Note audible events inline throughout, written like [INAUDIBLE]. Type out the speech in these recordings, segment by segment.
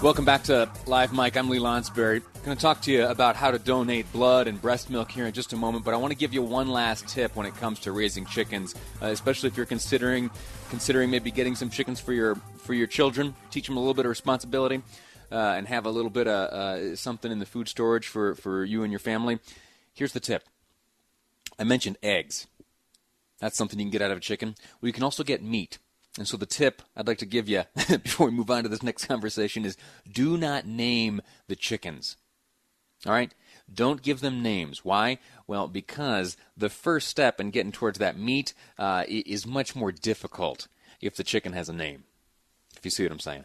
Welcome back to Live Mic. I'm Lee Lonsberry. I'm going to talk to you about how to donate blood and breast milk here in just a moment, but I want to give you one last tip when it comes to raising chickens, uh, especially if you're considering considering maybe getting some chickens for your for your children. Teach them a little bit of responsibility uh, and have a little bit of uh, something in the food storage for, for you and your family. Here's the tip. I mentioned eggs. That's something you can get out of a chicken. Well, you can also get meat. And so the tip I'd like to give you [LAUGHS] before we move on to this next conversation is do not name the chickens. All right? Don't give them names. Why? Well, because the first step in getting towards that meat uh, is much more difficult if the chicken has a name. If you see what I'm saying.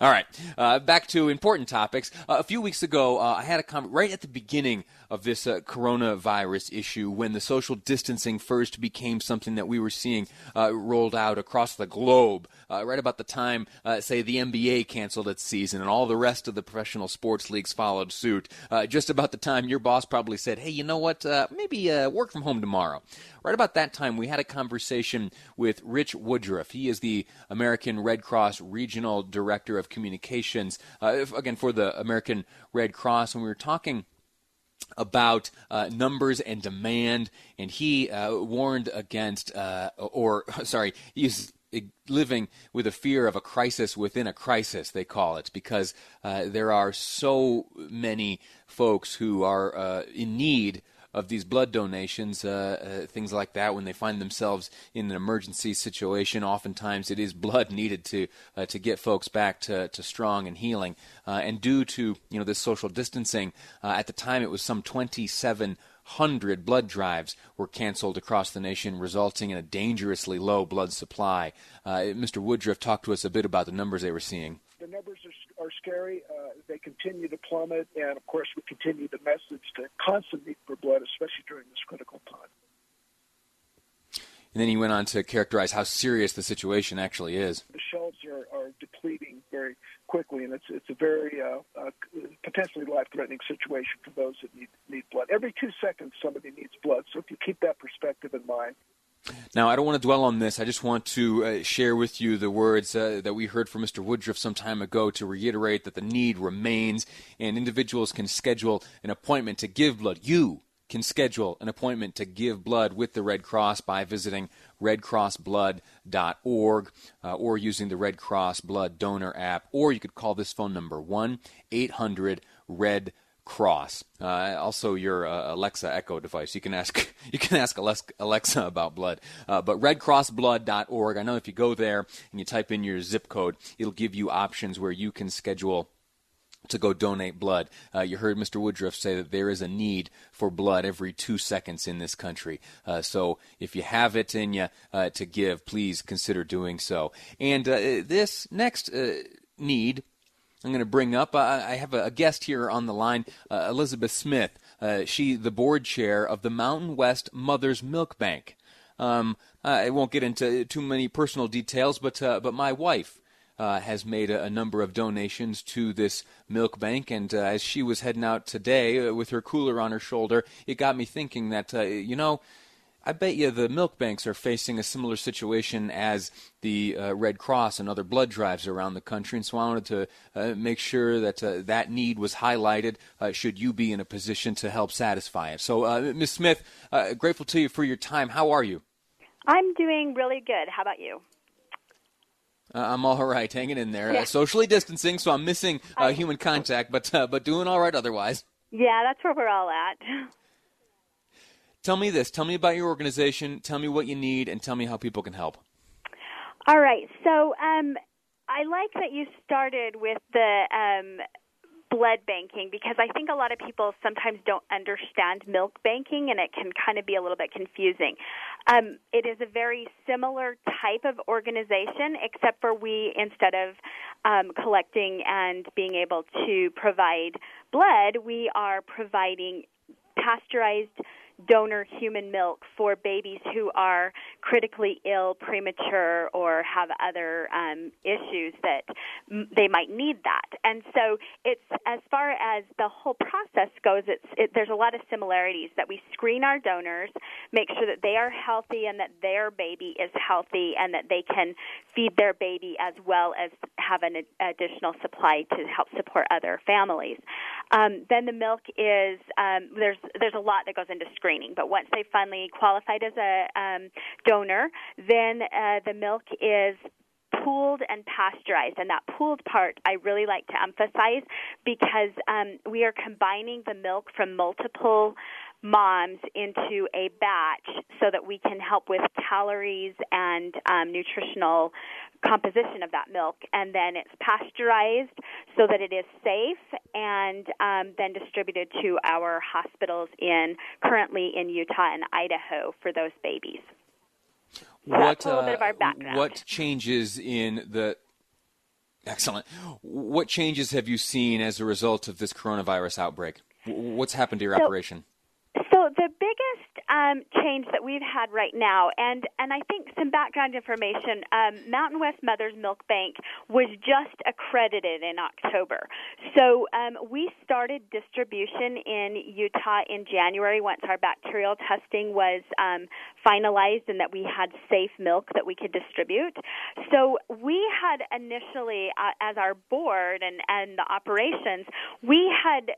All right, uh, back to important topics. Uh, a few weeks ago, uh, I had a comment right at the beginning of this uh, coronavirus issue when the social distancing first became something that we were seeing uh, rolled out across the globe. Uh, right about the time, say, the NBA canceled its season and all the rest of the professional sports leagues followed suit. just about the time your boss probably said, hey, you know what, maybe work from home tomorrow. Right about that time, we had a conversation with Rich Woodruff. He is the American Red Cross Regional Director of Communications, uh, again, for the American Red Cross. When we were talking about uh, numbers and demand, and he uh, warned against, uh, or [LAUGHS] sorry, he's living with a fear of a crisis within a crisis, they call it, because uh, there are so many folks who are uh, in need of these blood donations, uh, uh, things like that, when they find themselves in an emergency situation, oftentimes it is blood [LAUGHS] needed to uh, to get folks back to, to strong and healing. Uh, and due to you know this social distancing, uh, at the time it was some 27 hundred blood drives were canceled across the nation, resulting in a dangerously low blood supply. Uh, Mr. Woodruff talked to us a bit about the numbers they were seeing. The numbers are, are scary. They continue to plummet, and of course, we continue the message to constant need for blood, especially during this critical time. And then he went on to characterize how serious the situation actually is. The shelves are, are depleting very quickly, and it's it's a very uh, uh, potentially life-threatening situation for those that need need blood. Every two seconds, somebody needs blood. So if you keep that mind, now, I don't want to dwell on this. I just want to uh, share with you the words uh, that we heard from Mr. Woodruff some time ago to reiterate that the need remains and individuals can schedule an appointment to give blood. You can schedule an appointment to give blood with the Red Cross by visiting redcrossblood.org uh, or using the Red Cross Blood Donor app, or you could call this phone number 1 800 RED Cross. Uh, also, your uh, Alexa Echo device. You can ask [LAUGHS] you can ask Alexa about blood. Uh, but redcrossblood.org. I know if you go there and you type in your zip code, it'll give you options where you can schedule to go donate blood. Uh, you heard Mr. Woodruff say that there is a need for blood every two seconds in this country. Uh, so if you have it in you uh, to give, please consider doing so. And uh, this next uh, need I'm going to bring up. Uh, I have a, guest here on the line, uh, Elizabeth Smith. Uh, she, the board chair of the Mountain West Mother's Milk Bank. Um, I won't get into too many personal details, but uh, but my wife uh, has made a, a, number of donations to this milk bank, and uh, as she was heading out today with her cooler on her shoulder, it got me thinking that you know I bet you the milk banks are facing a similar situation as the uh, Red Cross and other blood drives around the country, and so I wanted to uh, make sure that uh, that need was highlighted. Uh, should you be in a position to help satisfy it? So, uh, Ms. Smith, uh, grateful to you for your time. How are you? I'm doing really good. How about you? I'm all right, hanging in there. Yeah. socially distancing, so I'm missing human contact, but but doing all right otherwise. Yeah, that's where we're all at. Tell me this. Tell me about your organization. Tell me what you need, and tell me how people can help. All right. So um, I like that you started with the um, blood banking because I think a lot of people sometimes don't understand milk banking and it can kind of be a little bit confusing. Um, it is a very similar type of organization, except for we, instead of um, collecting and being able to provide blood, we are providing pasteurized donor human milk for babies who are critically ill, premature, or have other um, issues that m- they might need that. And so it's as far as the whole process goes, it's it, there's a lot of similarities that we screen our donors, make sure that they are healthy and that their baby is healthy and that they can feed their baby as well as have an additional supply to help support other families. Um, then the milk is um, there's there's a lot that goes into screening, but once they finally qualified as a um, donor, then uh, the milk is pooled and pasteurized. And that pooled part I really like to emphasize because um, we are combining the milk from multiple moms into a batch so that we can help with calories and um, nutritional composition of that milk. And then it's pasteurized so that it is safe and um, then distributed to our hospitals in currently in Utah and Idaho for those babies. So what, a little uh, bit of our background. What changes in the Excellent. What changes have you seen as a result of this coronavirus outbreak? What's happened to your So- operation? Um, change that we've had right now, and and I think some background information. Um, Mountain West Mothers Milk Bank was just accredited in October, so um, we started distribution in Utah in January once our bacterial testing was um, finalized and that we had safe milk that we could distribute. So we had initially, uh, as our board and and the operations, we had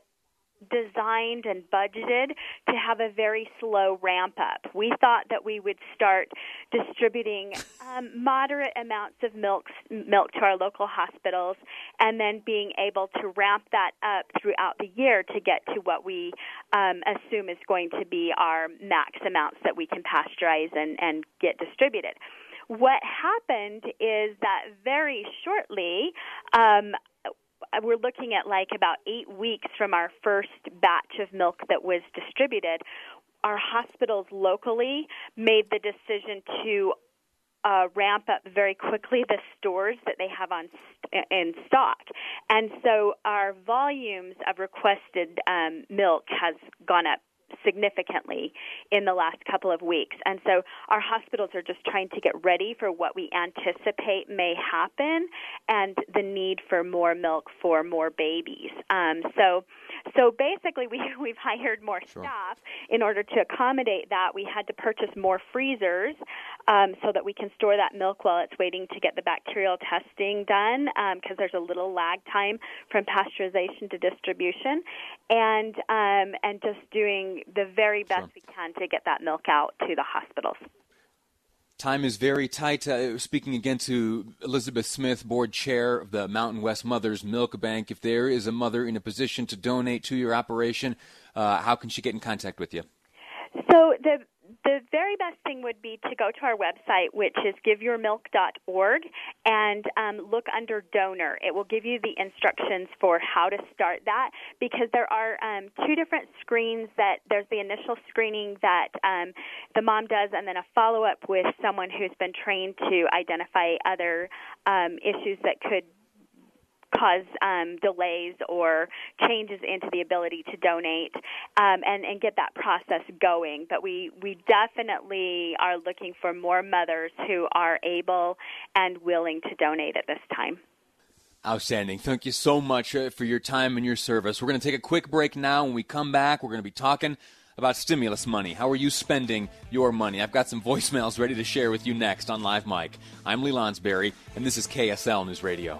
designed and budgeted to have a very slow ramp up. We thought that we would start distributing um, moderate amounts of milk milk to our local hospitals, and then being able to ramp that up throughout the year to get to what we um, assume is going to be our max amounts that we can pasteurize and, and get distributed. What happened is that very shortly, um, we're looking at like about eight weeks from our first batch of milk that was distributed. Our hospitals locally made the decision to uh, ramp up very quickly the stores that they have on st- in stock, and so our volumes of requested um, milk has gone up significantly in the last couple of weeks. And so our hospitals are just trying to get ready for what we anticipate may happen and the need for more milk for more babies. Um, so so basically we [LAUGHS] we've hired more Sure. staff in order to accommodate that. We had to purchase more freezers um, so that we can store that milk while it's waiting to get the bacterial testing done because there's a little lag time from pasteurization to distribution and um, and just doing the very best Sure. we can to get that milk out to the hospitals. Time is very tight. Uh, speaking again to Elizabeth Smith, board chair of the Mountain West Mothers Milk Bank, if there is a mother in a position to donate to your operation, uh, how can she get in contact with you? So the the very best thing would be to go to our website, which is giveyourmilk.org, and um, look under donor. It will give you the instructions for how to start that because there are um, two different screens. That there's the initial screening that um, the mom does, and then a follow up with someone who's been trained to identify other um, issues that could cause um, delays or changes into the ability to donate um, and, and get that process going. But we, we definitely are looking for more mothers who are able and willing to donate at this time. Outstanding. Thank you so much uh, for your time and your service. We're going to take a quick break now. When we come back, we're going to be talking about stimulus money. How are you spending your money? I've got some voicemails ready to share with you next on Live Mic. I'm Lee Lonsberry, and this is KSL News Radio.